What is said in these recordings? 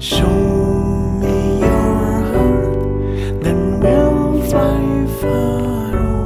Show me your heart, then we'll fly far away.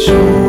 sure.